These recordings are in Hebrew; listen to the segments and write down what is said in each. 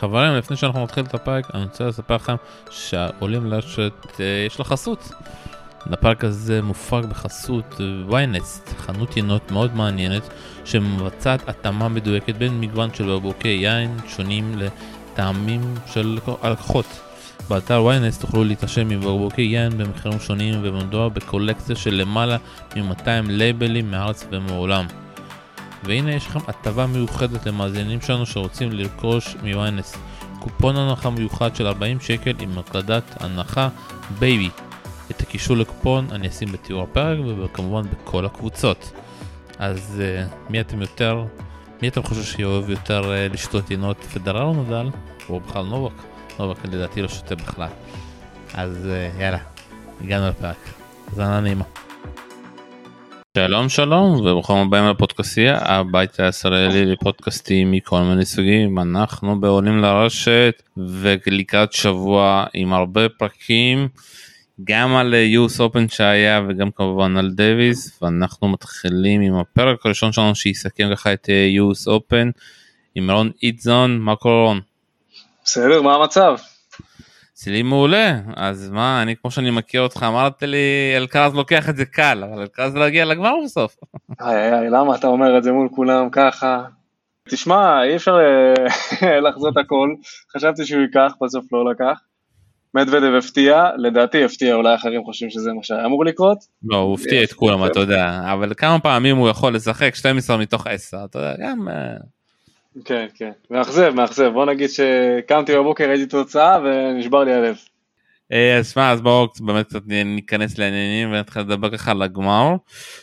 חברים, לפני שאנחנו נתחיל את הפרק, אני רוצה לספר לכם שהעולים לרשת אה, יש לה חסות. הפרק הזה מופק בחסות ויינסט, חנות ינות מאוד מעניינת שמבצעת התאמה מדויקת בין מגוון של בקבוקי יין שונים לטעמים של הלקוחות. באתר ויינסט תוכלו להתרשם מבקבוקי יין במחירים שונים ומדובר בקולקציה של למעלה מ-200 לייבלים מארץ ומעולם. והנה יש לכם הטבה מיוחדת למאזינים שלנו שרוצים לרכוש מ-ynet. קופון הנחה מיוחד של 40 שקל עם הקלדת הנחה בייבי. את הקישור לקופון אני אשים בתיאור הפרק וכמובן בכל הקבוצות. אז uh, מי אתם יותר, מי אתם חושבים שאוהב יותר uh, לשתות יינות פדרר או נדל? או בכלל נובק? נובק לדעתי לא שותה בכלל. אז uh, יאללה, הגענו לפרק. האזנה נעימה. שלום שלום וברוכים הבאים לפודקאסטייה הבית הישראלי לפודקאסטים מכל מיני סוגים אנחנו בעולים לרשת ולקראת שבוע עם הרבה פרקים גם על יוס אופן שהיה וגם כמובן על דוויס ואנחנו מתחילים עם הפרק הראשון שלנו שיסכם ככה את יוס אופן עם רון איטזון מה קורה רון? בסדר מה המצב? אצלי מעולה אז מה אני כמו שאני מכיר אותך אמרת לי אלקרז לוקח את זה קל אבל אלקרז לא הגיע לגמר בסוף. איי איי למה אתה אומר את זה מול כולם ככה. תשמע אי אפשר אה, לחזות הכל חשבתי שהוא ייקח בסוף לא לקח. מדוודב הפתיע לדעתי הפתיע אולי אחרים חושבים שזה מה שהיה אמור לקרות. לא הוא הפתיע את כולם אתה יודע אבל כמה פעמים הוא יכול לשחק 12 מתוך 10 אתה יודע גם. אה, כן, כן, מאכזב, מאכזב, בוא נגיד שקמתי בבוקר, ראיתי תוצאה ונשבר לי הלב. אה, אז שמע, אז בואו באמת קצת ניכנס לעניינים ונתחיל לדבר ככה על הגמר.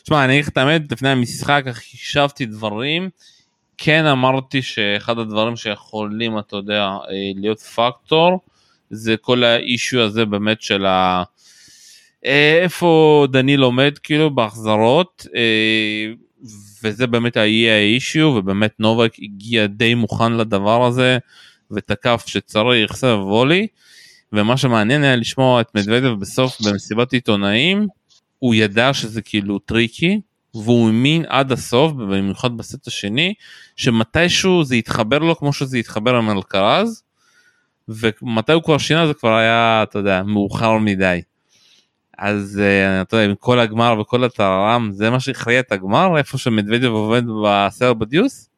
שמע, אני אגיד לך את האמת, לפני המשחק חישבתי דברים, כן אמרתי שאחד הדברים שיכולים, אתה יודע, אה, להיות פקטור, זה כל האישו הזה באמת של ה... אה, איפה דניל עומד כאילו בהחזרות. וזה באמת יהיה ה issue ובאמת נובק הגיע די מוכן לדבר הזה ותקף שצריך serve and volley ומה שמעניין היה לשמוע את מדוודב בסוף במסיבת עיתונאים הוא ידע שזה כאילו tricky והוא האמין עד הסוף במיוחד בסט השני שמתישהו זה יתחבר לו כמו שזה יתחבר עם אלקרז ומתי הוא כבר שינה זה כבר היה אתה יודע מאוחר מדי. אז uh, אתה יודע, עם כל הגמר וכל הטררם זה מה שהכריע את הגמר איפה שמדוודב עובד בסרט בדיוס?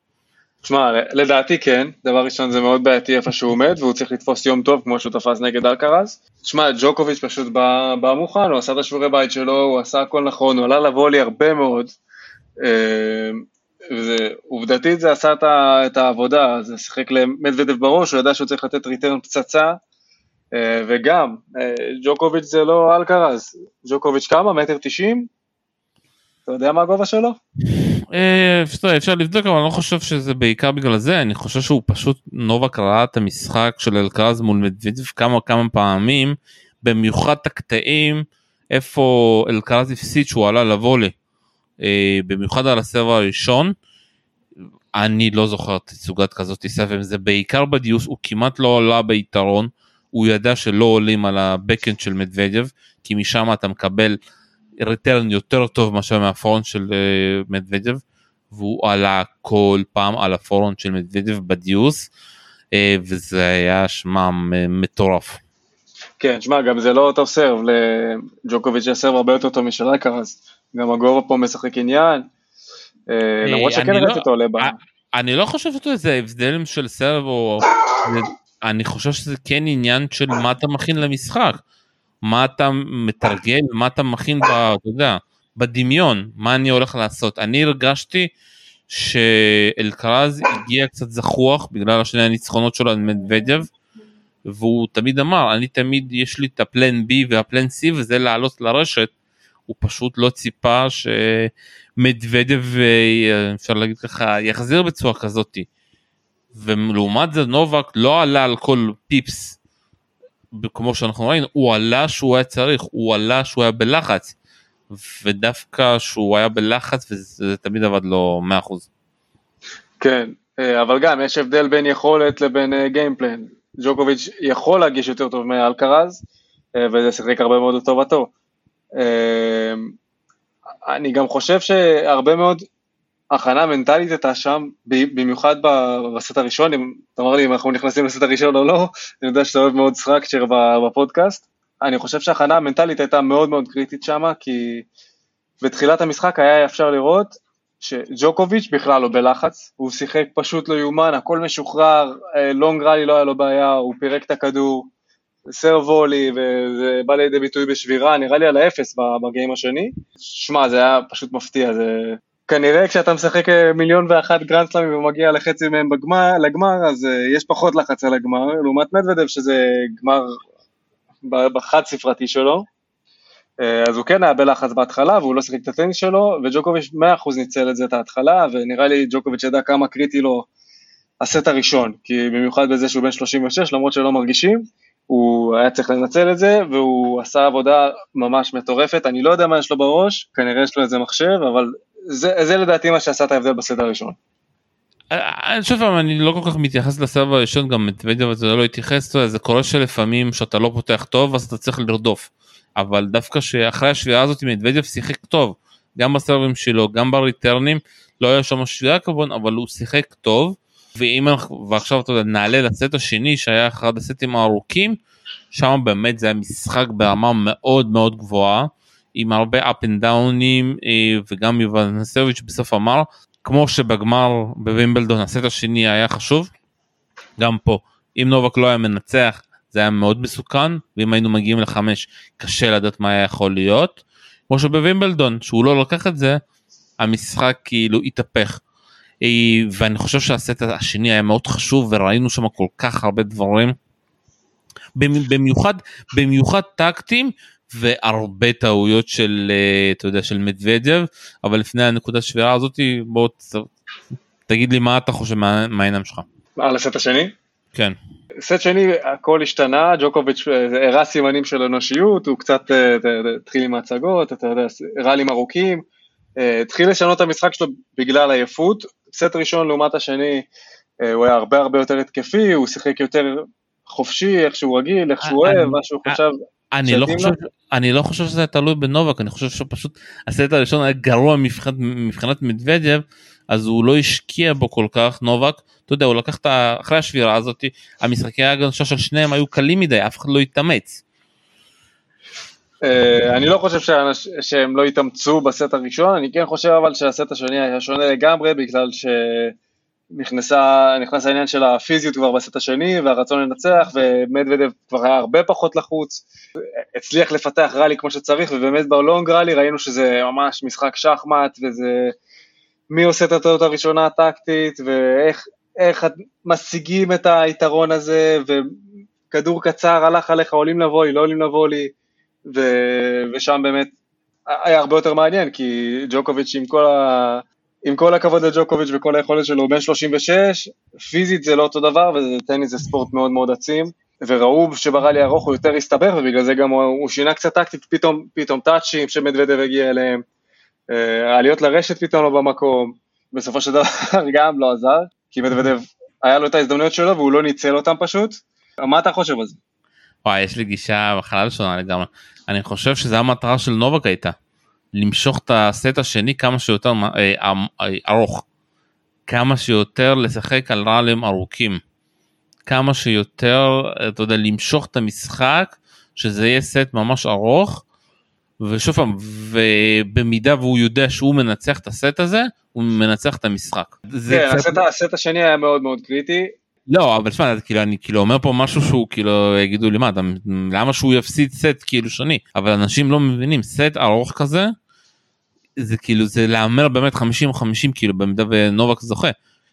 תשמע לדעתי כן דבר ראשון זה מאוד בעייתי איפה שהוא עומד והוא צריך לתפוס יום טוב כמו שהוא תפס נגד אלקרז. תשמע ג'וקוביץ' פשוט בא, בא מוכן הוא עשה את השיעורי בית שלו הוא עשה הכל נכון הוא עלה לבוא לי הרבה מאוד. אה, וזה, עובדתית זה עשה את העבודה זה שיחק למדוודב בראש הוא ידע שהוא צריך לתת ריטרן פצצה אה, וגם, אה, ג'וקוביץ' זה לא אלקרז, ג'וקוביץ' כמה? מטר תשעים? אתה יודע מה הגובה שלו? אה, אפשר לבדוק אבל אני לא חושב שזה בעיקר בגלל זה אני חושב שהוא פשוט נובק ראה את המשחק של אלקרז מול מדוודב כמה כמה פעמים במיוחד את הקטעים איפה אלקרז הפסיד שהוא עלה לוולי במיוחד על הסבב הראשון אני לא זוכר תצוגת כזאת סבב זה בעיקר בדיוס הוא כמעט לא עלה ביתרון הוא ידע שלא עולים על ה backhand של מדוודב, כי משם אתה מקבל return יותר טוב מאשר מה forehand של uh, מדוודב, והוא עלה כל פעם על ה forehand של מדוודב ב deuce, uh, וזה היה שמע מטורף. כן, שמע, גם זה לא אותו serve, לג'וקוביץ' יש serve הרבה יותר טוב משל רייקר, אז גם הגובה פה משחק עניין, אה, למרות שכן ראיתי לא- אותו עולה ב... אני לא חושב שזה הבדלים של סרב או אני חושב שזה כן עניין של מה אתה מכין למשחק. מה אתה מתרגל, מה אתה מכין, ב, אתה יודע, בדמיון, מה אני הולך לעשות. אני הרגשתי שאלקרז הגיע קצת זחוח בגלל השני הניצחונות שלו על מדוודב, והוא תמיד אמר, אני תמיד יש לי את הפלן B והפלן C וזה לעלות לרשת, הוא פשוט לא ציפה שמדוודב, אה, אפשר להגיד ככה, יחזיר בצורה כזאתי. ולעומת זה נובק לא עלה על כל פיפס כמו שאנחנו ראינו, הוא עלה שהוא היה צריך, הוא עלה שהוא היה בלחץ, ודווקא שהוא היה בלחץ וזה תמיד עבד לו 100%. כן, אה, אבל גם יש הבדל בין יכולת לבין גיימפלן. אה, ג'וקוביץ' יכול להגיש יותר טוב מאלקרז, אה, וזה שיחק הרבה מאוד לטובתו. אני גם חושב שהרבה מאוד ההכנה המנטלית הייתה שם, במיוחד בסט הראשון, אם אתה אומר לי אם אנחנו נכנסים לסט הראשון או לא, אני יודע שאתה אוהב מאוד structure בפודקאסט, אני חושב שההכנה המנטלית הייתה מאוד מאוד קריטית שם, כי בתחילת המשחק היה אפשר לראות שג'וקוביץ' בכלל לא בלחץ, הוא שיחק פשוט לא יאומן, הכל משוחרר, long rally לא היה לו בעיה, הוא פירק את הכדור, serve volley, וזה בא לידי ביטוי בשבירה, נראה לי על האפס ב game השני. שמע, זה היה פשוט מפתיע, זה... כנראה כשאתה משחק אה, מיליון ואחת גרנד סלאמים ומגיע לחצי מהם בגמר, לגמר, אז אה, יש פחות לחץ על הגמר, לעומת מדוודב שזה גמר בחד ספרתי שלו. אה, אז הוא כן היה בלחץ בהתחלה והוא לא שיחק את הטניס שלו, וג'וקוביץ' 100% ניצל את זה את ההתחלה, ונראה לי ג'וקוביץ' ידע כמה קריטי לו הסט הראשון, כי במיוחד בזה שהוא בן 36, למרות שלא מרגישים, הוא היה צריך לנצל את זה, והוא עשה עבודה ממש מטורפת, אני לא יודע מה יש לו בראש, כנראה יש לו איזה מחשב, אבל זה, זה לדעתי מה שעשה את ההבדל בסדר הראשון. אני חושב אני לא כל כך מתייחס לסבב הראשון גם מדוודב זה לא התייחס זה קורה שלפעמים שאתה לא פותח טוב אז אתה צריך לרדוף אבל דווקא שאחרי השבירה הזאת מדוודב שיחק טוב גם בסרבים שלו גם בריטרנים לא היה שם שבירה כמובן אבל הוא שיחק טוב ואם אנחנו ועכשיו אתה יודע נעלה לסט השני שהיה אחד הסטים הארוכים שם באמת זה היה משחק ברמה מאוד מאוד גבוהה עם הרבה up and downים אה, וגם יובל נסוביץ' בסוף אמר כמו שבגמר בווימבלדון הסט השני היה חשוב גם פה. אם נובק לא היה מנצח זה היה מאוד מסוכן ואם היינו מגיעים לחמש קשה לדעת מה היה יכול להיות. כמו שבווימבלדון שהוא לא לקח את זה המשחק כאילו התהפך. אה, ואני חושב שהסט השני היה מאוד חשוב וראינו שם כל כך הרבה דברים. במיוחד במיוחד טקטים והרבה טעויות של אה, אתה יודע של מדוודב אבל לפני הנקודה שבירה הזאת בוא תגיד לי מה אתה חושב מהעיניים שלך. על הסט השני? כן. סט שני הכל השתנה ג'וקוביץ' אה, הראה סימנים של אנושיות הוא קצת התחיל עם ההצגות אתה יודע ראלים ארוכים התחיל לשנות את המשחק שלו בגלל עייפות סט ראשון לעומת השני אה, הוא היה הרבה הרבה יותר התקפי, הוא שיחק יותר חופשי, איך שהוא רגיל, איך שהוא אוהב, מה שהוא חשב. אני לא, חושב, אני לא חושב שזה תלוי בנובק, אני חושב שפשוט הסט הראשון היה גרוע מבחינת, מבחינת מדוודב, אז הוא לא השקיע בו כל כך, נובק, אתה יודע, הוא לקח את אחרי השבירה הזאת, המשחקי ההגנשה של שניהם היו קלים מדי, אף אחד לא התאמץ. אה, אני לא חושב שהם לא התאמצו בסט הראשון, אני כן חושב אבל שהסט השני היה שונה לגמרי בגלל שנכנס העניין של הפיזיות כבר בסט השני והרצון לנצח ומדוודב כבר היה הרבה פחות לחוץ, הצליח לפתח ראלי כמו שצריך ובאמת בלונג ראלי ראינו שזה ממש משחק שחמט וזה מי עושה את הטעות הראשונה הטקטית ואיך משיגים את היתרון הזה וכדור קצר הלך עליך עולים לבוא לי לא עולים לבוא לי ו... ושם באמת היה הרבה יותר מעניין, כי ג'וקוביץ' עם כל, ה... עם כל הכבוד לג'וקוביץ' וכל היכולת שלו, הוא בן 36, פיזית זה לא אותו דבר, וטניס זה ספורט מאוד מאוד עצים, וראו שברלי ארוך הוא יותר הסתבך, ובגלל זה גם הוא, הוא שינה קצת טקטית, פתאום, פתאום טאצ'ים שמדוודב הגיע אליהם, אה, העליות לרשת פתאום לא במקום, בסופו של דבר גם לא עזר, כי מדוודב היה לו את ההזדמנויות שלו והוא לא ניצל אותם פשוט. מה אתה חושב על זה? וואי יש לי גישה בכלל שונה לגמרי אני חושב שזה המטרה של נובק הייתה למשוך את הסט השני כמה שיותר אה, אה, אה, ארוך. כמה שיותר לשחק על ראלים ארוכים. כמה שיותר אתה יודע למשוך את המשחק שזה יהיה סט ממש ארוך. ושוב פעם ובמידה והוא יודע שהוא מנצח את הסט הזה הוא מנצח את המשחק. כן, הסט, הסט השני היה מאוד מאוד קריטי לא אבל שמע כאילו אני כאילו אומר פה משהו שהוא כאילו יגידו לי מה אתה למה שהוא יפסיד סט כאילו שני אבל אנשים לא מבינים סט ארוך כזה זה כאילו זה להמר באמת 50 50 כאילו במידה ונובק זוכה.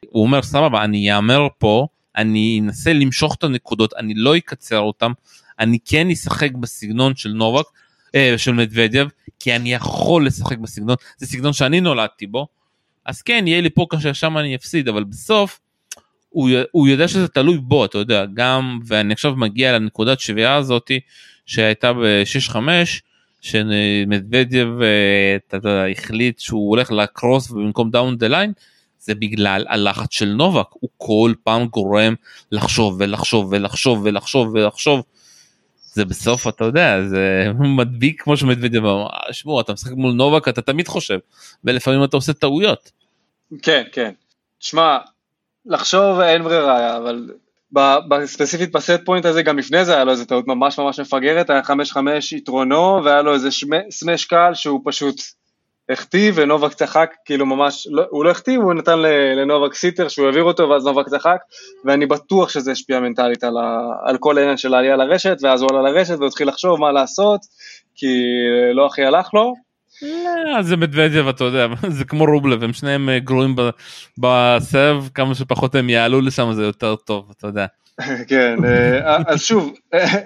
הוא אומר סבבה אני יאמר פה אני אנסה למשוך את הנקודות אני לא אקצר אותם אני כן אשחק בסגנון של נובק אה, של מדוודב כי אני יכול לשחק בסגנון זה סגנון שאני נולדתי בו אז כן יהיה לי פה קשה שם אני אפסיד אבל בסוף הוא, הוא יודע שזה תלוי בו, אתה יודע, גם, ואני עכשיו מגיע לנקודת שבירה הזאתי שהייתה ב-6-5, שמדוודיו אה, החליט שהוא הולך לקרוס ובמקום down the line, זה בגלל הלחץ של נובק, הוא כל פעם גורם לחשוב ולחשוב ולחשוב ולחשוב ולחשוב. זה בסוף אתה יודע זה מדביק כמו שמדוודיו אמר שמעו אתה משחק מול נובק אתה תמיד חושב ולפעמים אתה עושה טעויות. כן, כן. תשמע, לחשוב אין ברירה, אבל ספציפית ב set point הזה גם לפני זה היה לו איזה טעות ממש ממש מפגרת, היה 5-5 יתרונו והיה לו איזה smash קל שהוא פשוט החטיא ונובק צחק, כאילו ממש, לא, הוא לא החטיא, הוא נתן לנובק sitter שהוא העביר אותו ואז נובק צחק ואני בטוח שזה השפיע מנטלית על, ה, על כל העניין של העלייה לרשת ואז הוא עלה לרשת והוא התחיל לחשוב מה לעשות כי לא הכי הלך לו. לא, זה מדוודב אתה יודע זה כמו רובלב הם שניהם אה, גרועים בסרב כמה שפחות הם יעלו לשם זה יותר טוב אתה יודע. כן אה, אז שוב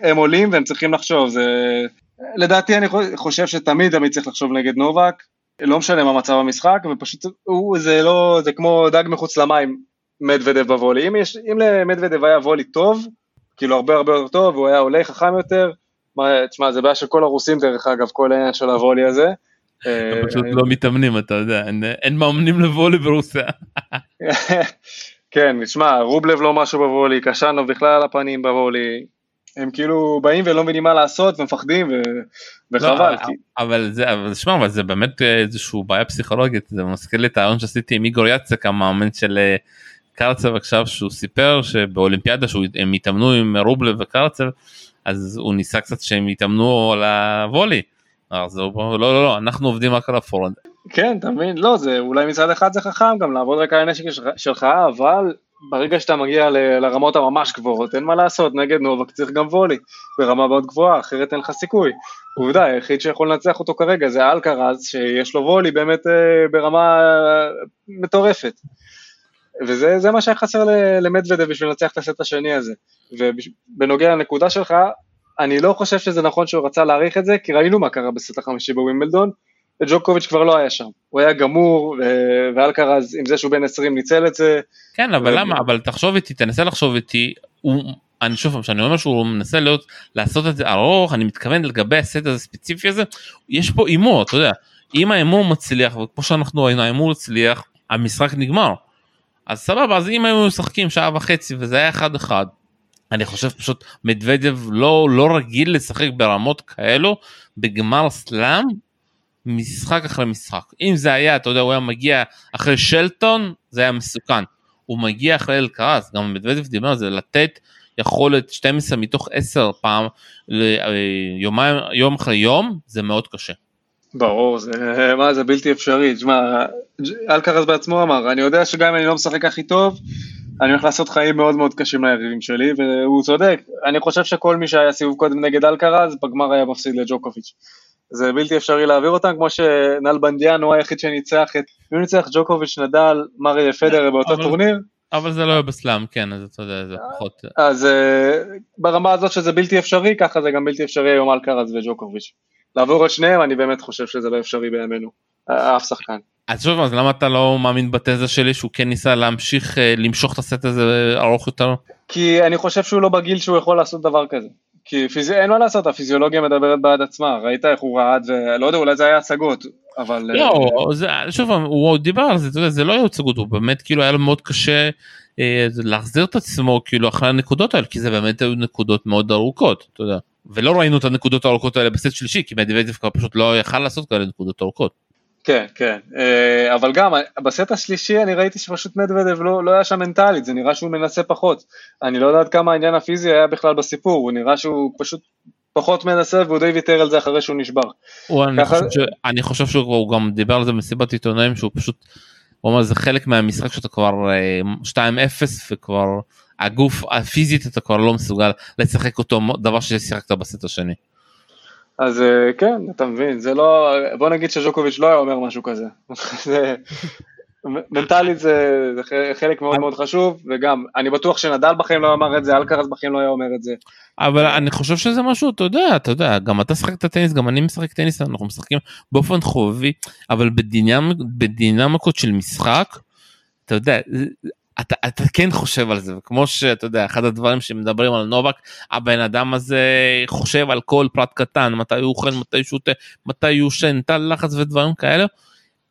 הם עולים והם צריכים לחשוב זה לדעתי אני חושב שתמיד תמיד צריך לחשוב נגד נובק לא משנה מה מצב המשחק, ופשוט הוא, זה לא, זה כמו דג מחוץ למים, מדוודב בוולי. אם, יש, אם למדוודב היה וולי טוב, כאילו הרבה הרבה יותר טוב, והוא היה עולה חכם יותר, תשמע, זה בעיה של כל הרוסים דרך אגב, כל העניין של הוולי הזה. הם פשוט לא מתאמנים, אתה יודע, אין, מאמנים לוולי ברוסיה. כן, תשמע, רובלב לא משהו בוולי, קשנו בכלל על הפנים בוולי, הם כאילו באים ולא מבינים מה לעשות ומפחדים ו... וחבל. לא, כי... אבל זה, אבל שמע, אבל זה באמת איזשהו בעיה פסיכולוגית, זה מזכיר לי את הרעיון שעשיתי עם איגור יצק המאמן של אה, קרצב עכשיו שהוא סיפר שבאולימפיאדה שהם התאמנו עם רובלב וקרצב אז הוא ניסה קצת שהם יתאמנו על הוולי. הוא לא לא לא אנחנו עובדים רק על הפורנד. כן אתה מבין לא זה אולי מצד אחד זה חכם גם לעבוד רק על הנשק שלך אבל ברגע שאתה מגיע ל, לרמות הממש גבוהות, אין מה לעשות, נגד נובק צריך גם וולי, ברמה מאוד גבוהה, אחרת אין לך סיכוי. עובדה, היחיד שיכול לנצח אותו כרגע זה אלקרז, שיש לו וולי באמת אה, ברמה אה, מטורפת. וזה מה שהיה חסר למדוודה בשביל לנצח את הסט השני הזה. ובנוגע לנקודה שלך, אני לא חושב שזה נכון שהוא רצה להעריך את זה, כי ראינו מה קרה בסט החמישי בווימבלדון, וג'וקוביץ' כבר לא היה שם, הוא היה גמור, ואלקרז עם זה שהוא בן 20 ניצל את זה. כן, אבל למה, אבל תחשוב איתי, תנסה לחשוב איתי, הוא, אני שוב פעם, כשאני אומר שהוא מנסה להיות, לעשות את זה ארוך, אני מתכוון לגבי הסט הזה הספציפי הזה, יש פה הימור, אתה יודע, אם ההימור מצליח, וכמו שאנחנו ראינו, ההימור הצליח, המשחק נגמר. אז סבבה, אז אם היו משחקים שעה וחצי וזה היה אחד אחד, אני חושב פשוט מדוודב לא, לא רגיל לשחק ברמות כאלו בגמר סלאם משחק אחרי משחק. אם זה היה, אתה יודע, הוא היה מגיע אחרי שלטון, זה היה מסוכן. הוא מגיע אחרי אלקרס, גם מדוודף דיבר על זה, לתת יכולת 12 מתוך 10 פעם, יומיים, יום אחרי יום, זה מאוד קשה. ברור, זה, מה, זה בלתי אפשרי. תשמע, אלקרס בעצמו אמר, אני יודע שגם אם אני לא משחק הכי טוב, אני הולך לעשות חיים מאוד מאוד קשים ליריבים שלי, והוא צודק. אני חושב שכל מי שהיה סיבוב קודם נגד אלקרז, בגמר היה מפסיד לג'וקוביץ'. זה בלתי אפשרי להעביר אותם, כמו שנלבנדיאן הוא היחיד שניצח את, מי ניצח ג'וקוביץ' נדל, מרי פדרר באותו אבל, טורניר. אבל זה לא היה בסלאם, כן, אז אתה יודע, זה פחות... אז uh, ברמה הזאת שזה בלתי אפשרי, ככה זה גם בלתי אפשרי היום אלקרז וג'וקוביץ'. לעבור את שניהם, אני באמת חושב שזה לא אפשרי בימינו, אף שחקן. אז שוב, אז למה אתה לא מאמין בתזה שלי שהוא כן ניסה להמשיך uh, למשוך את הסט הזה ארוך יותר? כי אני חושב שהוא לא בגיל שהוא יכול לעשות דבר כזה. כי פיזי... אין מה לעשות, הפיזיולוגיה מדברת בעד עצמה, ראית איך הוא רעד, ולא יודע, אולי זה היה הצגות, אבל... לא, אה, זה, שוב, הוא דיבר על זה, זה לא היה הצגות, הוא באמת כאילו היה לו מאוד קשה אה, להחזיר את עצמו כאילו אחרי הנקודות האלה, כי זה באמת היו נקודות מאוד ארוכות, אתה יודע. ולא ראינו את הנקודות הארוכות האלה בסט שלישי, כי מדוודב פשוט לא יכל לעשות כאלה נקודות ארוכות. כן, כן, אה, אבל גם בסט השלישי אני ראיתי שפשוט מדוודב לא, לא היה שם מנטלית, זה נראה שהוא מנסה פחות. אני לא יודעת כמה העניין הפיזי היה בכלל בסיפור, הוא נראה שהוא פשוט פחות מנסה והוא די ויתר על זה אחרי שהוא נשבר. הוא, אני, ככה... חושב ש... אני חושב שהוא גם דיבר על זה במסיבת עיתונאים שהוא פשוט, הוא אומר זה חלק מהמשחק שאתה כבר 2-0 אה, וכבר הגוף הפיזית אתה כבר לא מסוגל לשחק אותו דבר ששיחקת בסט השני. אז אה, כן, אתה מבין, זה לא, בוא נגיד שז'וקוביץ' לא היה אומר משהו כזה. זה, מנטלית זה, זה חלק מאוד מאוד חשוב, וגם, אני בטוח שנדל בחיים לא אמר את זה, אלקרז בחיים לא היה אומר את זה. אבל אני חושב שזה משהו, אתה יודע, אתה יודע, גם אתה שחקת טניס, גם אני משחק טניס, אנחנו משחקים באופן חובבי, אבל בדינמיקות של משחק, אתה יודע, אתה, אתה כן חושב על זה וכמו שאתה יודע אחד הדברים שמדברים על נובק הבן אדם הזה חושב על כל פרט קטן מתי הוא אוכל מתי שותה מתי הוא יושן תל לחץ ודברים כאלה.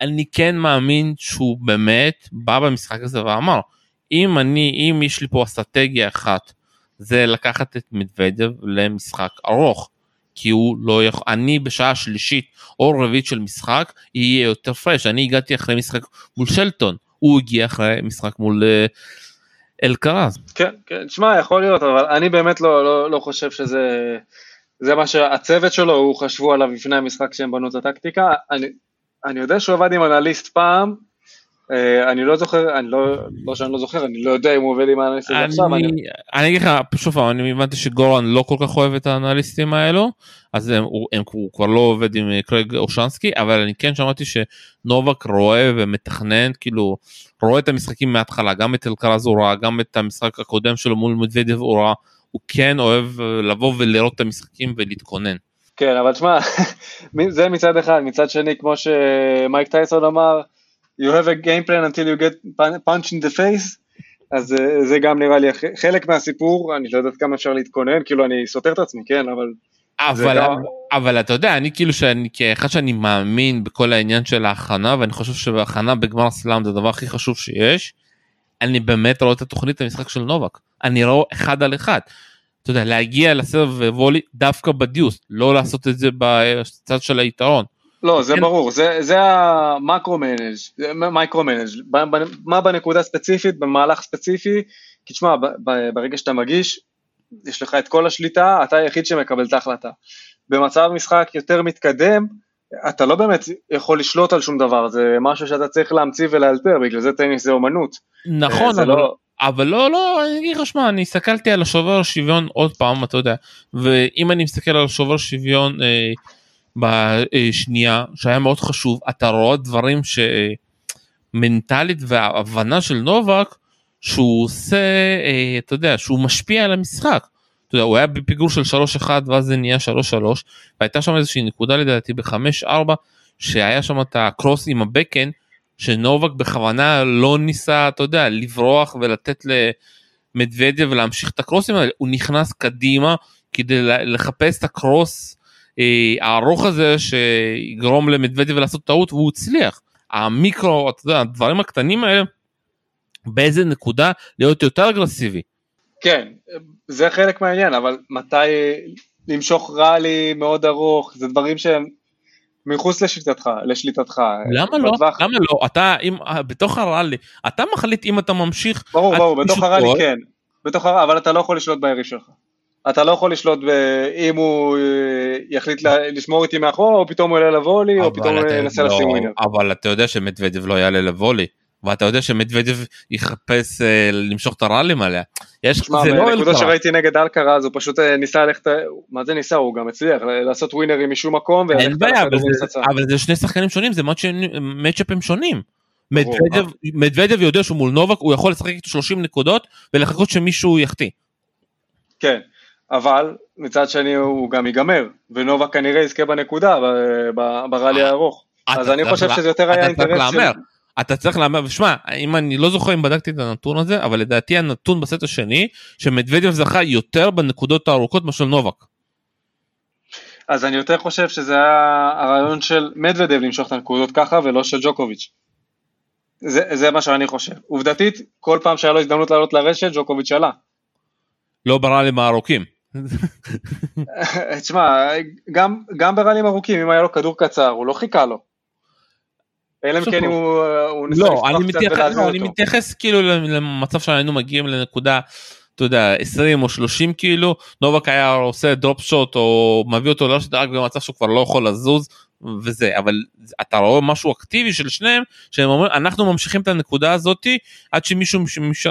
אני כן מאמין שהוא באמת בא במשחק הזה ואמר אם אני אם יש לי פה אסטרטגיה אחת זה לקחת את מדוודב למשחק ארוך. כי הוא לא יכול, אני בשעה שלישית או רביעית של משחק יהיה יותר פרש, אני הגעתי אחרי משחק מול שלטון, הוא הגיע אחרי משחק מול אה, אלקרז. כן, כן, תשמע, יכול להיות, אבל אני באמת לא, לא, לא חושב שזה... זה מה שהצוות שלו, הוא חשבו עליו לפני המשחק שהם בנו את הטקטיקה. אני, אני יודע שהוא עבד עם אנליסט פעם, אני לא זוכר, אני לא, לא שאני לא זוכר, אני לא יודע אם הוא עובד עם האנליסט הזה עכשיו. אני, אגיד לך, שוב פעם, אני הבנתי שגורן לא כל כך אוהב את האנליסטים האלו, אז הם, הוא, הם, הוא כבר לא עובד עם אה, קרג אושנסקי, אבל אני כן שמעתי שנובק רואה ומתכנן, כאילו, רואה את המשחקים מההתחלה, גם את אלקרז הוא ראה, גם את המשחק הקודם שלו מול מדוודב הוא ראה, הוא כן אוהב אה, לבוא ולראות את המשחקים ולהתכונן. כן, אבל תשמע, זה מצד אחד, מצד שני, כמו שמייק טייסון אמר, you have a game plan until you get punch in the face, אז אה, זה גם נראה לי חלק מהסיפור, אני לא יודעת כמה אפשר להתכונן, כאילו אני סותר את עצמי, כן, אבל... אבל, גם... אבל אתה יודע, אני כאילו שאני, כאחד שאני מאמין בכל העניין של ההכנה, ואני חושב שההכנה בגמר סלאם זה הדבר הכי חשוב שיש, אני באמת רואה את התוכנית המשחק של נובק, אני רואה אחד על אחד. אתה יודע, להגיע לסבב וולי דווקא בדיוס, לא לעשות את זה בצד של היתרון. לא, זה כן. ברור, זה, זה ה micro-manage, micro-manage, מה בנקודה ספציפית, במהלך ספציפי, כי תשמע, ברגע שאתה מגיש, יש לך את כל השליטה, אתה היחיד שמקבל את ההחלטה. במצב משחק יותר מתקדם, אתה לא באמת יכול לשלוט על שום דבר, זה משהו שאתה צריך להמציא ולאלתר, בגלל זה טניס זה אומנות. נכון, אבל לא... אבל לא לא אני אגיד לך שמע אני הסתכלתי על השובר שוויון עוד פעם אתה יודע ואם אני מסתכל על השובר שוויון אה, בשנייה שהיה מאוד חשוב אתה רואה דברים שמנטלית והבנה של נובק שהוא עושה אה, אתה יודע שהוא משפיע על המשחק. אתה יודע, הוא היה בפיגור של 3-1 ואז זה נהיה 3-3 והייתה שם איזושהי נקודה לדעתי ב-5-4 שהיה שם את הקרוס עם הבקן שנובק בכוונה לא ניסה אתה יודע לברוח ולתת למדוודיה ולהמשיך את הקרוסים האלה הוא נכנס קדימה כדי לחפש את הקרוס אה, הארוך הזה שיגרום למדוודיה לעשות טעות והוא הצליח. המיקרו, אתה יודע, הדברים הקטנים האלה, באיזה נקודה להיות יותר אגרסיבי. כן, זה חלק מהעניין, אבל מתי למשוך ראלי מאוד ארוך, זה דברים שהם מחוץ לשליטתך, לשליטתך. למה לא? בטווח... למה לא? אתה, אם, בתוך הראלי, אתה מחליט אם אתה ממשיך... ברור, ברור, בתוך הראלי כן. בתוך הראלי, אבל אתה לא יכול לשלוט ביריב שלך. אתה לא יכול לשלוט אם הוא אה, יחליט לשמור איתי מאחורה, או פתאום הוא יעלה לבולי, או פתאום הוא ינסה לשים לא, ווינר. אבל אתה יודע שמדוודב לא יעלה לבולי. ואתה יודע שמדוודב יחפש אה, למשוך את הראלים עליה. יש, שמה, זה לא נקודה שראיתי נגד אלקרה אז הוא פשוט אה, ניסה ללכת, מה זה ניסה? הוא גם הצליח לעשות ווינרים משום מקום. אין בעיה, אבל, אבל זה שני שחקנים שונים, זה מצ'אפים שונים. מדוודב יודע שהוא מול נובק, הוא יכול לשחק איתו 30 נקודות ולחכות שמישהו יחטיא. כן, אבל מצד שני הוא גם ייגמר, ונובה כנראה יזכה בנקודה בראלי הארוך. אז אני חושב שזה יותר היה אינטרס של... אתה צריך להמר, ושמע, אם אני לא זוכר אם בדקתי את הנתון הזה, אבל לדעתי הנתון בסט השני, שמדוודיו זכה יותר בנקודות הארוכות מאשר נובק. אז אני יותר חושב שזה היה הרעיון של מדוודב למשוך את הנקודות ככה ולא של ג'וקוביץ'. זה, זה מה שאני חושב. עובדתית, כל פעם שהיה לו הזדמנות לעלות לרשת, ג'וקוביץ' עלה. לא בראלים הארוכים. תשמע, גם, גם בראלים ארוכים, אם היה לו כדור קצר, הוא לא חיכה לו. אלא אם כן הוא, הוא ניסה לא, אני מתייחס, לא, אני מתייחס כאילו למצב שהיינו מגיעים לנקודה, אתה יודע, 20 או 30 כאילו, נובק היה עושה דרופ שוט או מביא אותו לרשת רק במצב שהוא כבר לא יכול לזוז וזה, אבל אתה רואה משהו אקטיבי של שניהם, שהם אומרים, אנחנו ממשיכים את הנקודה הזאתי עד שמישהו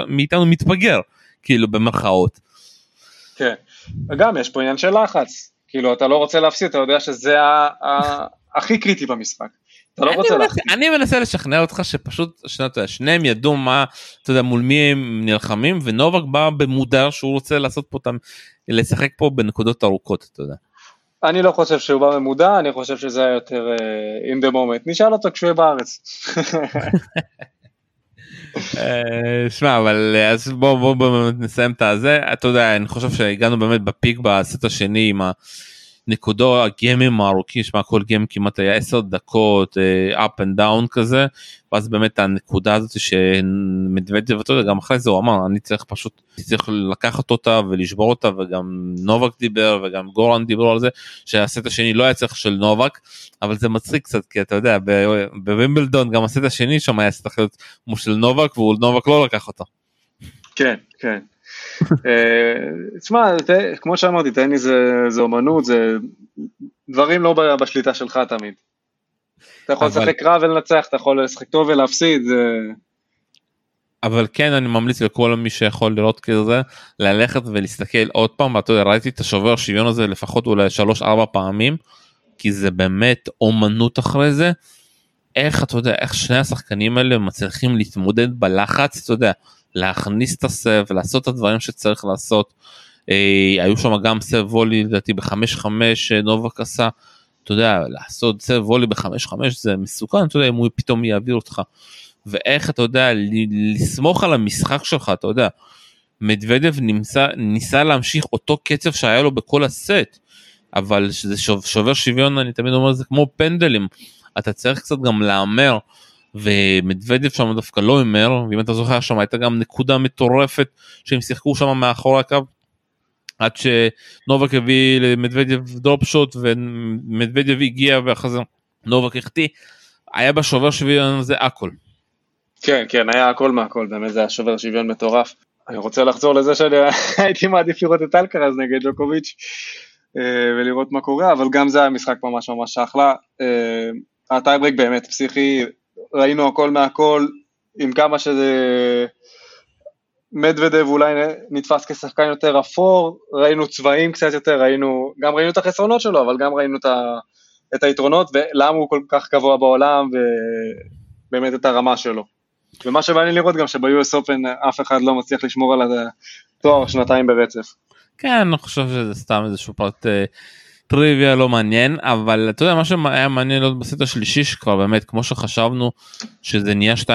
מאיתנו מתפגר, כאילו במרכאות. כן, וגם יש פה עניין של לחץ, כאילו אתה לא רוצה להפסיד, אתה יודע שזה הכי קריטי במשחק. אתה לא רוצה להפסיד. אני מנסה לשכנע אותך שפשוט שניהם ידעו מה, אתה יודע, מול מי הם נלחמים, ונובק בא במודע שהוא רוצה לעשות פה, לשחק פה בנקודות ארוכות, אתה יודע. אני לא חושב שהוא בא במודע, אני חושב שזה היה יותר uh, in the moment. נשאל אותו כשהוא יהיה בארץ. אה, שמע אבל אה, אז בוא בוא בוא נסיים את הזה. אתה יודע אני חושב שהגענו באמת בפיק בסט השני עם הנקודות הגיימים הארוכים שמע כל גיים כמעט היה 10 דקות אה, up and down כזה ואז באמת הנקודה הזאת שמדוודב ואתה יודע גם אחרי זה הוא אמר אני צריך פשוט צריך לקחת אותה ולשבור אותה וגם נובק דיבר וגם גורן דיברו על זה שהסט השני לא היה צריך של נובק אבל זה מצחיק קצת כי אתה יודע בווימבלדון גם הסט השני שם היה צריך להיות כמו של נובק ונובק לא לקח אותו. כן כן. אה, תשמע, כמו שאמרתי, טניס זה אומנות, זה דברים לא בשליטה שלך תמיד. אתה יכול לשחק רע ולנצח, אתה יכול לשחק טוב ולהפסיד. אבל כן אני ממליץ לכל מי שיכול לראות כזה ללכת ולהסתכל עוד פעם ואתה יודע ראיתי את השובר שוויון הזה לפחות אולי שלוש ארבע פעמים כי זה באמת אומנות אחרי זה. איך אתה יודע איך שני השחקנים האלה מצליחים להתמודד בלחץ אתה יודע להכניס את הסב ולעשות את הדברים שצריך לעשות. אה, היו שם גם סב וולי לדעתי בחמש חמש אה, נובק עשה. אתה יודע לעשות סב וולי בחמש חמש זה מסוכן אתה יודע אם הוא פתאום יעביר אותך. ואיך אתה יודע לסמוך על המשחק שלך אתה יודע. מדוודב ניסה להמשיך אותו קצב שהיה לו בכל הסט אבל שזה שובר שוויון אני תמיד אומר זה כמו פנדלים אתה צריך קצת גם להמר ומדוודב שם דווקא לא הימר ואם אתה זוכר שם הייתה גם נקודה מטורפת שהם שיחקו שם מאחורי הקו עד שנובק הביא למדוודב דרופ שוט ומדוודב הגיע ואחרי זה נובק החטיא היה בשובר שוויון הזה הכל. כן כן היה הכל מהכל באמת זה היה שובר שוויון מטורף. אני רוצה לחזור לזה שאני הייתי מעדיף לראות את אלקרז נגד ג'וקוביץ' אה, ולראות מה קורה אבל גם זה היה משחק ממש ממש אחלה. אה, הטייברק באמת פסיכי ראינו הכל מהכל, עם כמה שזה מדוודב אולי נתפס כשחקן יותר אפור, ראינו צבעים קצת יותר, ראינו, גם ראינו את החסרונות שלו, אבל גם ראינו את, ה, את היתרונות ולמה הוא כל כך גבוה בעולם ובאמת את הרמה שלו. ומה שמעניין לראות גם שב-US Open אף אחד לא מצליח לשמור על התואר שנתיים ברצף. כן, אני חושב שזה סתם איזשהו פרט אה, טריוויה לא מעניין אבל אתה יודע מה שהיה מעניין עוד בסט השלישי שכבר באמת כמו שחשבנו שזה נהיה 2-0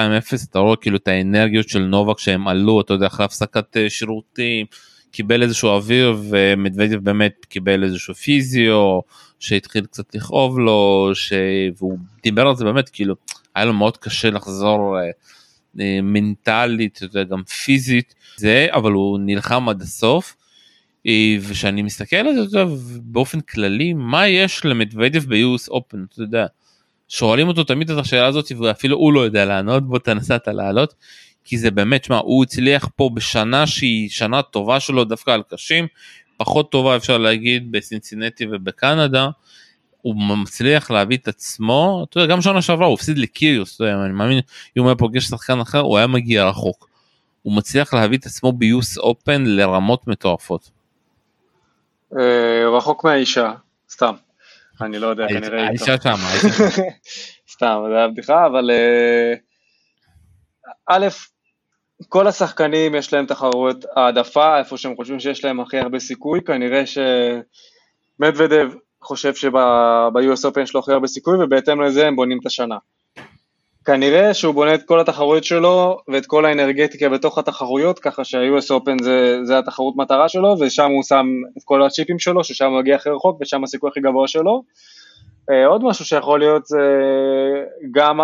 אתה רואה כאילו את האנרגיות של נובק שהם עלו אתה יודע אחרי הפסקת אה, שירותים קיבל איזשהו אוויר ומדוודיו באמת קיבל איזשהו פיזיו שהתחיל קצת לכאוב לו ש... והוא דיבר על זה באמת כאילו היה לו מאוד קשה לחזור אה, אה, מנטלית גם פיזית זה אבל הוא נלחם עד הסוף. אה, ושאני מסתכל על זה באופן כללי מה יש למדוודיו ביוס אופן אתה יודע. שואלים אותו תמיד את השאלה הזאת ואפילו הוא לא יודע לענות בוא תנסה אתה לעלות כי זה באמת שמע הוא הצליח פה בשנה שהיא שנה טובה שלו דווקא על קשים פחות טובה אפשר להגיד בסינסינטי ובקנדה. הוא מצליח להביא את עצמו אתה יודע גם שנה שעברה הוא הפסיד לקיריוס אני מאמין אם הוא היה פוגש שחקן אחר הוא היה מגיע רחוק. הוא מצליח להביא את עצמו ביוס אופן לרמות מטורפות. אה, רחוק מהאישה, סתם. אני לא יודע, כנראה... האישה שם, סתם, זה היה בדיחה, אבל אה, א', כל השחקנים יש להם תחרויות העדפה, איפה שהם חושבים שיש להם הכי הרבה סיכוי, כנראה שמדוודב חושב שב-US Open יש לו הכי הרבה סיכוי, ובהתאם לזה הם בונים את השנה. כנראה שהוא בונה את כל התחרויות שלו ואת כל האנרגטיקה בתוך התחרויות, ככה שה-US Open זה, זה התחרות מטרה שלו, ושם הוא שם את כל הצ'יפים שלו, ששם הוא מגיע הכי רחוק ושם הסיכוי הכי גבוה שלו. Uh, עוד משהו שיכול להיות זה גם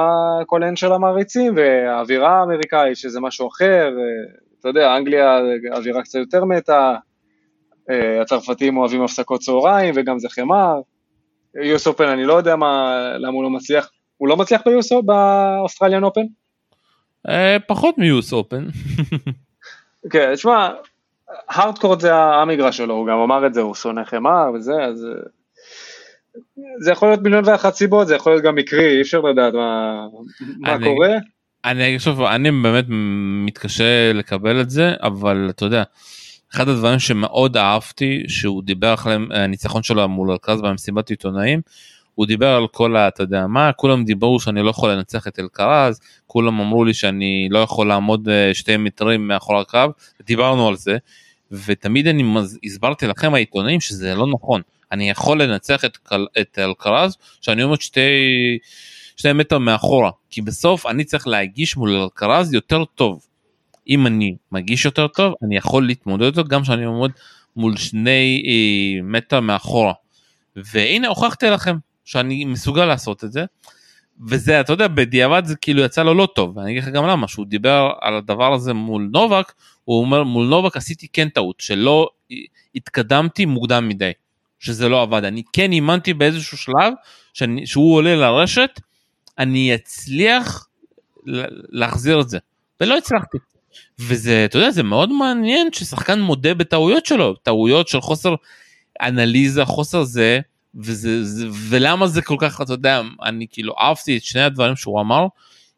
כל העניין של המעריצים והאווירה האמריקאית, שזה משהו אחר, uh, אתה יודע, אנגליה אווירה קצת יותר מתה, uh, הצרפתים אוהבים הפסקות צהריים וגם זה חמר. US Open אני לא יודע מה, למה הוא לא מצליח, הוא לא מצליח ביוס באוסטרליאן אופן? פחות מיוס אופן. כן, תשמע, הארדקורט זה המגרש שלו, הוא גם אמר את זה, הוא שונא חמר וזה, אז... אה, זה יכול להיות מיליון ואחת סיבות, זה יכול להיות גם מקרי, אי אפשר לדעת מה, מה אני, קורה. אני חושב, אני באמת מתקשה לקבל את זה, אבל אתה יודע, אחד הדברים שמאוד אהבתי, שהוא דיבר אחרי הניצחון שלו מול הרכז במסיבת עיתונאים, הוא דיבר על כל ה... אתה יודע מה, כולם דיברו שאני לא יכול לנצח את אלקרז, כולם אמרו לי שאני לא יכול לעמוד אה, שתי מטרים מאחורי הקו, דיברנו על זה, ותמיד אני מז... הסברתי לכם העיתונאים שזה לא נכון, אני יכול לנצח את, את אלקרז שאני עומד שתי... שתי מטר מאחורה, כי בסוף אני צריך להגיש מול אלקרז יותר טוב. אם אני מגיש יותר טוב, אני יכול להתמודד אותו גם כשאני עומד מול שני אה, מטר מאחורה. והנה הוכחתי לכם שאני מסוגל לעשות את זה. וזה אתה יודע בדיעבד זה כאילו יצא לו לא טוב ואני אגיד לך גם למה שהוא דיבר על הדבר הזה מול נובק הוא אומר מול נובק עשיתי כן טעות שלא התקדמתי מוקדם מדי שזה לא עבד אני כן האמנתי באיזשהו שלב שאני, שהוא עולה לרשת אני אצליח להחזיר את זה ולא הצלחתי. וזה אתה יודע זה מאוד מעניין ששחקן מודה בטעויות שלו טעויות של חוסר אנליזה חוסר זה וזה זה, ולמה זה כל כך אתה יודע אני כאילו אהבתי את שני הדברים שהוא אמר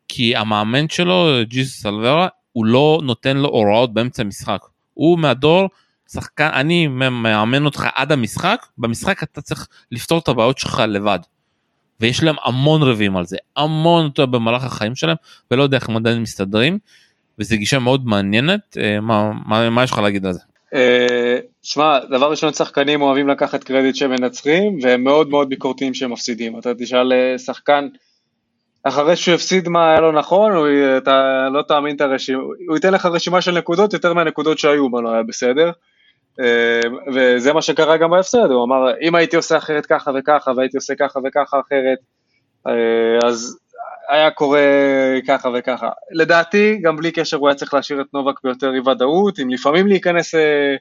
כי המאמן שלו ג'יסוס סלוורה הוא לא נותן לו הוראות באמצע המשחק הוא מהדור שחקן אני מאמן אותך עד המשחק במשחק אתה צריך לפתור את הבעיות שלך לבד. ויש להם המון רבים על זה המון אותו במהלך החיים שלהם ולא יודע איך הם עדיין מסתדרים וזו גישה מאוד מעניינת אה, מה, מה, מה יש לך להגיד על זה. אה, שמע, דבר ראשון שחקנים אוהבים לקחת קרדיט שהם מנצחים והם מאוד מאוד ביקורתיים שהם מפסידים. אתה תשאל אה, שחקן אחרי שהוא הפסיד מה היה לו נכון, הוא, אתה לא תאמין את הרשימה, הוא ייתן לך רשימה של נקודות יותר מהנקודות שהיו מה לא היה בסדר. אה, וזה מה שקרה גם בהפסד, הוא אמר אם הייתי עושה אחרת ככה וככה והייתי עושה ככה וככה אחרת, אז היה קורה ככה וככה. לדעתי, גם בלי קשר הוא היה צריך להשאיר את נובק ביותר אי ודאות, אם לפעמים להיכנס אה,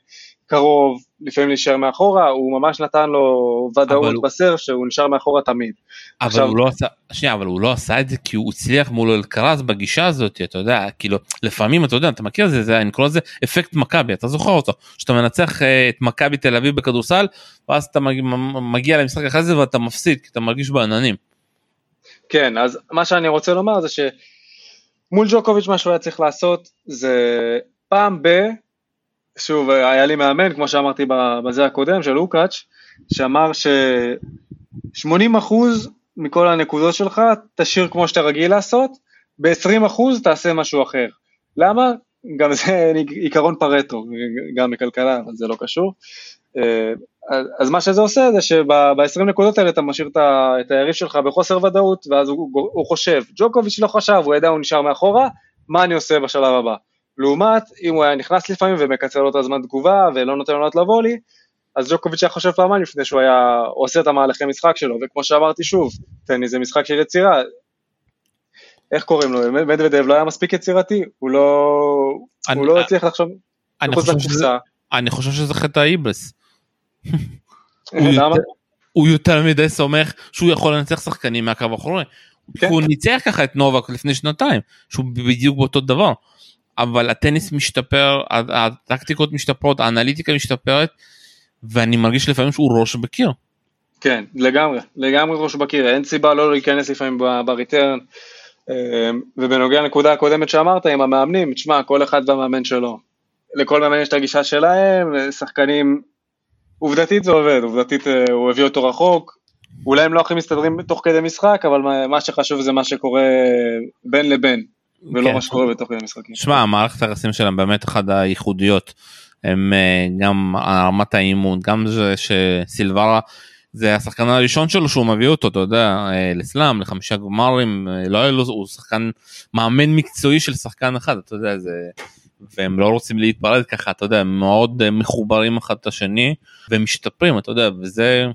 קרוב, לפעמים להישאר מאחורה, הוא ממש נתן לו ודאות הוא... בסר שהוא נשאר מאחורה תמיד. אבל עכשיו... הוא לא עשה, שנייה, אבל הוא לא עשה את זה כי הוא הצליח מול אלקרז בגישה הזאת, אתה יודע, כאילו, לפעמים אתה יודע, אתה מכיר את זה, זה אני קורא לזה אפקט מכבי, אתה זוכר אותו, שאתה מנצח אה, את מכבי תל אביב בכדורסל, ואז אתה מגיע, מגיע למשחק אחרי זה ואתה מפסיד, כי אתה מרגיש בעננים. כן, אז מה שאני רוצה לומר זה שמול ג'וקוביץ' מה שהוא היה צריך לעשות זה פעם ב... שוב, היה לי מאמן, כמו שאמרתי בזה הקודם, של לוקאץ', שאמר ש-80% מכל הנקודות שלך תשאיר כמו שאתה רגיל לעשות, ב-20% תעשה משהו אחר. למה? גם זה עיקרון פרטו, גם מכלכלה, אבל זה לא קשור. אה, אז מה שזה עושה זה שב-20 נקודות האלה אתה משאיר את היריב שלך בחוסר ודאות ואז הוא, הוא חושב, ג'וקוביץ' לא חשב, הוא ידע הוא נשאר מאחורה, מה אני עושה בשלב הבא. לעומת אם הוא היה נכנס לפעמים ומקצר לו את הזמן תגובה ולא נותן לו לבוא לי, אז ג'וקוביץ' היה חושב פעמיים לפני שהוא היה עושה את המהלכי משחק שלו, וכמו שאמרתי שוב, טניס זה משחק של יצירה, איך קוראים לו, מדוודב לא היה מספיק יצירתי, הוא לא, אני, הוא לא הצליח לחשוב מחוץ לקופסה. אני חושב שזה חטא האיבס. הוא יותר מדי סומך שהוא יכול לנצח שחקנים מהקו האחורי. כן. הוא ניצח ככה את נובק לפני שנתיים שהוא בדיוק באותו דבר. אבל הטניס משתפר הטקטיקות משתפרות האנליטיקה משתפרת ואני מרגיש לפעמים שהוא ראש בקיר. כן לגמרי לגמרי ראש בקיר אין סיבה לא להיכנס לפעמים בריטרן. אמ, ובנוגע לנקודה הקודמת שאמרת עם המאמנים תשמע כל אחד והמאמן שלו. לכל מאמן יש את הגישה שלהם שחקנים עובדתית זה עובד, עובדתית אה, הוא הביא אותו רחוק, אולי הם לא הכי מסתדרים תוך כדי משחק, אבל מה שחשוב זה מה שקורה בין לבין, ולא כן. מה שקורה בתוך כדי משחקים. שמע, מערכת היחסים שלהם באמת אחת הייחודיות, הם אה, גם רמת האימון, גם זה שסילברה זה השחקן הראשון שלו שהוא מביא אותו, אתה יודע, אה, לסלאם, לחמישה גמרים, לא היה לו, הוא שחקן, מאמן מקצועי של שחקן אחד, אתה יודע, זה... והם לא רוצים להתפרד ככה אתה יודע מאוד אה, מחוברים אחד את השני ומשתפרים אתה יודע וזה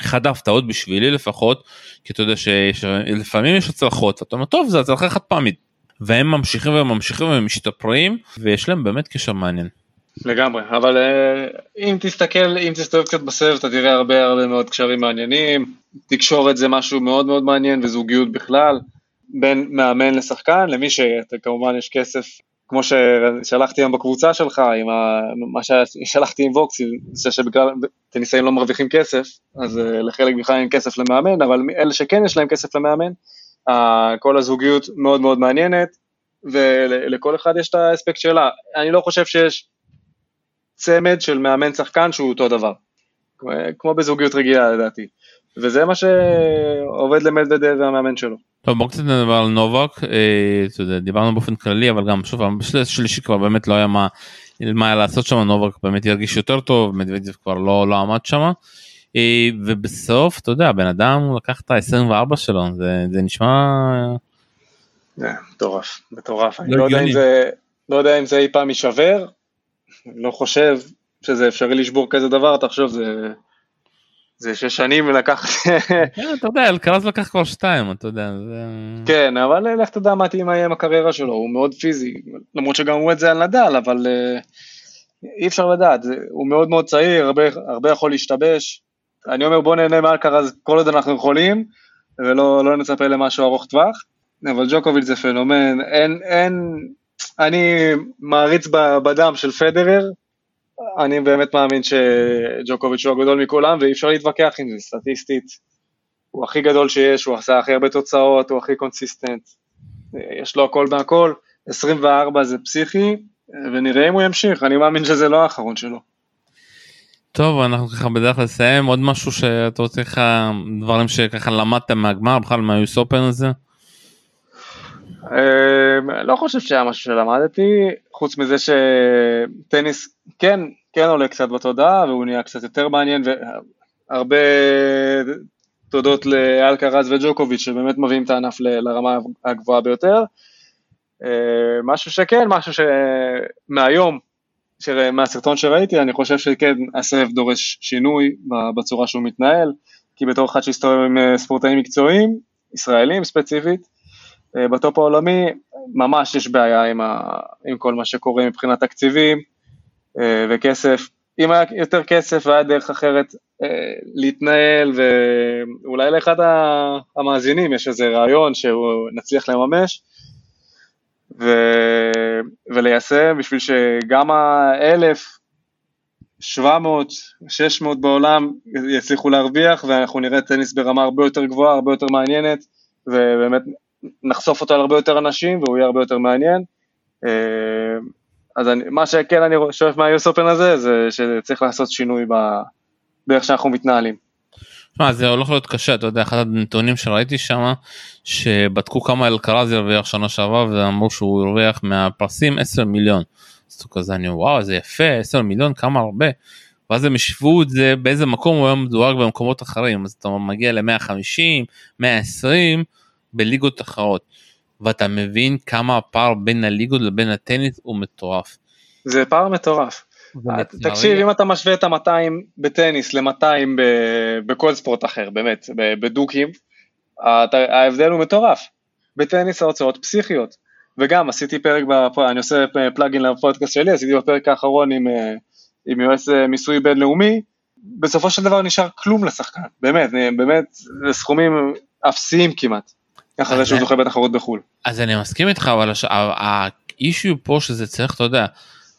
אחד ההפתעות בשבילי לפחות כי אתה יודע שלפעמים יש הצלחות ואתה אומר טוב זה הצלחה חד פעמית והם ממשיכים וממשיכים ומשתפרים ויש להם באמת קשר מעניין. לגמרי. אבל אה, אם תסתכל אם תסתובב קצת בסבב אתה תראה הרבה הרבה מאוד קשרים מעניינים. תקשורת זה משהו מאוד מאוד מעניין וזוגיות בכלל. בין מאמן לשחקן למי שכמובן יש כסף. כמו ששלחתי היום בקבוצה שלך, עם ה... מה ששלחתי עם ווקס, זה שבגלל טניסאים לא מרוויחים כסף, אז אה, לחלק בכלל אין כסף למאמן, אבל אלה שכן יש להם כסף למאמן, כל הזוגיות מאוד מאוד מעניינת, ולכל אחד יש את האספקט שלה. אני לא חושב שיש צמד של מאמן שחקן שהוא אותו דבר, כמו בזוגיות רגילה לדעתי, וזה מה שעובד למדוודב והמאמן שלו. טוב בוא קצת נדבר על נובק. אה, דיברנו באופן כללי אבל גם שוב שלישי כבר באמת לא היה מה מה היה לעשות שם. נובק באמת ירגיש יותר טוב מדוודב כבר לא לא עמד שם ובסוף אתה יודע בן אדם לקח את ה-24 שלו זה, זה נשמע. מטורף מטורף אני לא יודע אם זה לא יודע אם זה אי פעם יישבר לא חושב שזה אפשרי לשבור כזה דבר תחשוב זה זה שש שנים לקח... כן, אתה יודע, אלקרז לקח כבר שתיים, אתה יודע. כן, אבל לך תדע מה תהיה עם הקריירה שלו, הוא מאוד פיזי, למרות שגם הוא את זה על נדל, אבל אה, אי אפשר לדעת, הוא מאוד מאוד צעיר, הרבה, הרבה יכול להשתבש. אני אומר בוא נהנה מאלקרז כל עוד אנחנו יכולים, ולא לא נצפה למשהו ארוך טווח, אבל ג'וקוביץ' זה פנומן, אין, אין, אני מעריץ בדם של פדרר, אני באמת מאמין שג'וקוביץ' הוא הגדול מכולם ואי אפשר להתווכח עם זה, סטטיסטית. הוא הכי גדול שיש, הוא עשה הכי הרבה תוצאות, הוא הכי consistent. יש לו הכל מהכל, 24 זה פסיכי, ונראה אם הוא ימשיך, אני מאמין שזה לא האחרון שלו. טוב, אנחנו ככה בדרך לסיים, עוד משהו שאתה רוצה ככה, דברים שככה למדת מהגמר, בכלל מה US Open הזה? אמ, לא חושב שהיה משהו שלמדתי, חוץ מזה שטניס כן, כן עולה קצת בתודעה והוא נהיה קצת יותר מעניין והרבה תודות לאלקרז וג'וקוביץ' שבאמת מביאים את הענף לרמה הגבוהה ביותר. אמ, משהו שכן, משהו שמהיום, מהסרטון שראיתי, אני חושב שכן הסבב דורש שינוי בצורה שהוא מתנהל, כי בתור אחד שהסתובב עם אה, ספורטאים מקצועיים, ישראלים ספציפית, אה, בטופ העולמי ממש יש בעיה עם, ה, עם כל מה שקורה מבחינת תקציבים אה, וכסף. אם היה יותר כסף והיה דרך אחרת אה, להתנהל ואולי לאחד המאזינים יש איזה רעיון שנצליח לממש ו... וליישם בשביל שגם האלף 700, 600 בעולם יצליחו להרוויח ואנחנו נראה טניס ברמה הרבה יותר גבוהה, הרבה יותר מעניינת ובאמת נחשוף אותו על הרבה יותר אנשים והוא יהיה הרבה יותר מעניין. אה, אז אני, מה שכן אני שואף מהיוס אופן הזה זה שצריך לעשות שינוי באיך שאנחנו מתנהלים. שמה, זה הולך להיות קשה אתה יודע אחד הנתונים שראיתי שם שבדקו כמה אלקרז ירוויח שנה שעברה ואמרו שהוא הרוויח מהפרסים 10 מיליון. אז כזה אני וואו זה יפה 10 מיליון כמה הרבה. ואז הם השוו את זה באיזה מקום הוא היה מדורג במקומות אחרים אז אתה מגיע ל-150 120 בליגות אחרות. ואתה מבין כמה הפער בין הליגות לבין הטניס הוא מטורף. זה פער מטורף. תקשיב אם אתה משווה את ה-200 בטניס ל-200 בכל ספורט אחר באמת בדוקים ההבדל הוא מטורף. בטניס ההוצאות פסיכיות וגם עשיתי פרק, בפ... אני עושה פלאגין לפודקאסט שלי, עשיתי בפרק האחרון עם, עם יועץ מיסוי בינלאומי, בסופו של דבר נשאר כלום לשחקן, באמת, באמת, זה סכומים אפסיים כמעט. אחרי שהוא זוכה בתחרות בחו"ל. אז אני מסכים איתך אבל ה issue פה שזה צריך אתה יודע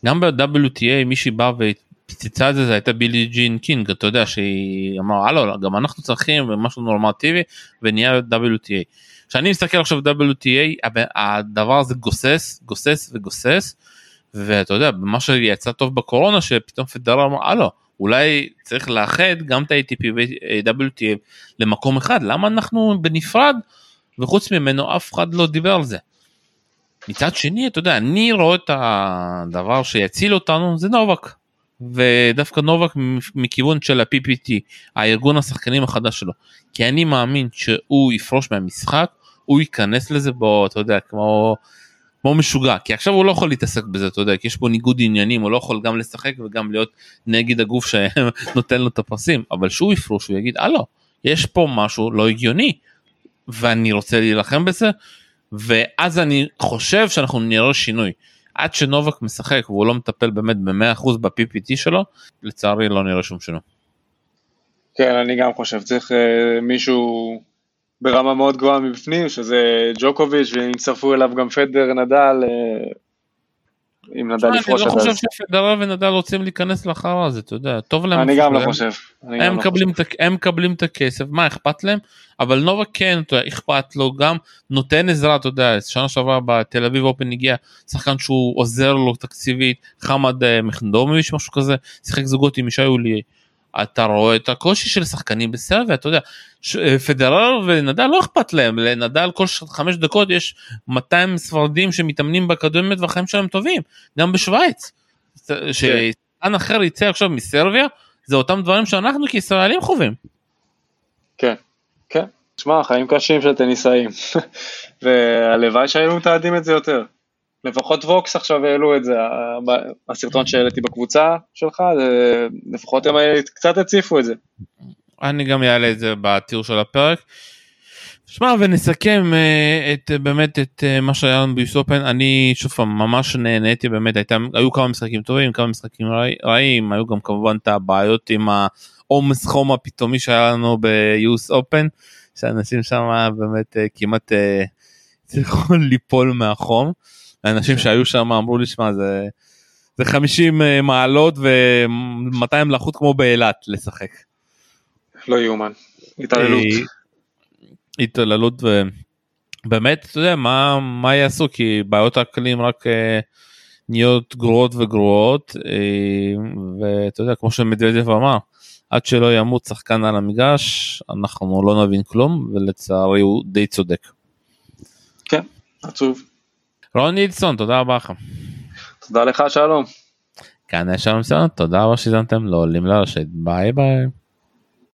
גם ב-WTA מישהי באה ופיצצה את זה זה הייתה בילי ג'ין קינג אתה יודע שהיא אמרה הלו גם אנחנו צריכים משהו נורמטיבי ונהיה WTA. כשאני מסתכל עכשיו WTA הדבר הזה גוסס גוסס וגוסס ואתה יודע מה שיצא טוב בקורונה שפתאום פדרר אמר הלו אולי צריך לאחד גם את ה-ATP ו-WTA למקום אחד למה אנחנו בנפרד וחוץ ממנו אף אחד לא דיבר על זה. מצד שני אתה יודע אני רואה את הדבר שיציל אותנו זה נובק. ודווקא נובק מכיוון של ה-PPT הארגון השחקנים החדש שלו. כי אני מאמין שהוא יפרוש מהמשחק הוא ייכנס לזה בו אתה יודע כמו כמו משוגע. כי עכשיו הוא לא יכול להתעסק בזה אתה יודע כי יש פה ניגוד עניינים הוא לא יכול גם לשחק וגם להיות נגד הגוף שנותן לו את הפרסים. אבל שהוא יפרוש הוא יגיד הלו יש פה משהו לא הגיוני ואני רוצה להילחם בזה ואז אני חושב שאנחנו נראה שינוי. עד שנובק משחק והוא לא מטפל באמת ב-100% ב-PPT שלו, לצערי לא נראה שום שינוי. כן, אני גם חושב, צריך uh, מישהו ברמה מאוד גבוהה מבפנים, שזה ג'וקוביץ', ואם יצטרפו אליו גם פדר, נדל, uh, אם נדל יפרוש עד אז. אני לא חושב שפדרר ונדל רוצים להיכנס לחרא הזה, אתה יודע, טוב להם. אני גם לא חושב. הם לא מקבלים את הכסף, מה אכפת להם? אבל נובה כן, אתה יודע, אכפת לו גם, נותן עזרה, אתה יודע, שנה שעברה בתל אביב אופן הגיע שחקן שהוא עוזר לו תקציבית, חמד אה, מחנדומיץ' משהו כזה, שיחק זוגות עם ישי יולי. אתה רואה את הקושי של שחקנים בסרביה, אתה יודע, אה, פדרר ונדל לא אכפת להם, לנדל כל חמש דקות יש 200 ספרדים שמתאמנים באקדמיות והחיים שלהם טובים, גם בשוויץ. כן. ששחקן אחר יצא עכשיו מסרביה, זה אותם דברים שאנחנו כישראלים חווים. כן, כן. תשמע, חיים קשים של טניסאים, והלוואי שהיינו מתעדים את זה יותר. לפחות ווקס עכשיו העלו את זה, הסרטון שהעליתי בקבוצה שלך, לפחות הם קצת הציפו את זה. אני גם אעלה את זה בתיאור של הפרק. שמע ונסכם אה, את באמת את אה, מה שהיה לנו ביוס אופן אני שוב פעם ממש נהניתי באמת הייתה היו כמה משחקים טובים כמה משחקים רעים היו גם כמובן את הבעיות עם העומס חום הפתאומי שהיה לנו ביוס אופן שאנשים שם באמת כמעט צריכו ליפול מהחום. האנשים שהיו שם אמרו לי שמע זה זה 50 מעלות ו-200 לחוט כמו באילת לשחק. לא יאומן. התעללות. התעללות ובאמת אתה יודע מה מה יעשו כי בעיות האקלים רק אה, נהיות גרועות וגרועות אה, ואתה יודע כמו שמדוודב אמר עד שלא ימות שחקן על המגרש אנחנו לא נבין כלום ולצערי הוא די צודק. כן עצוב. רון נילסון תודה רבה לך. תודה לך שלום. כאן היה שלום תודה רבה שהזמתם לעולים לרשת ביי ביי.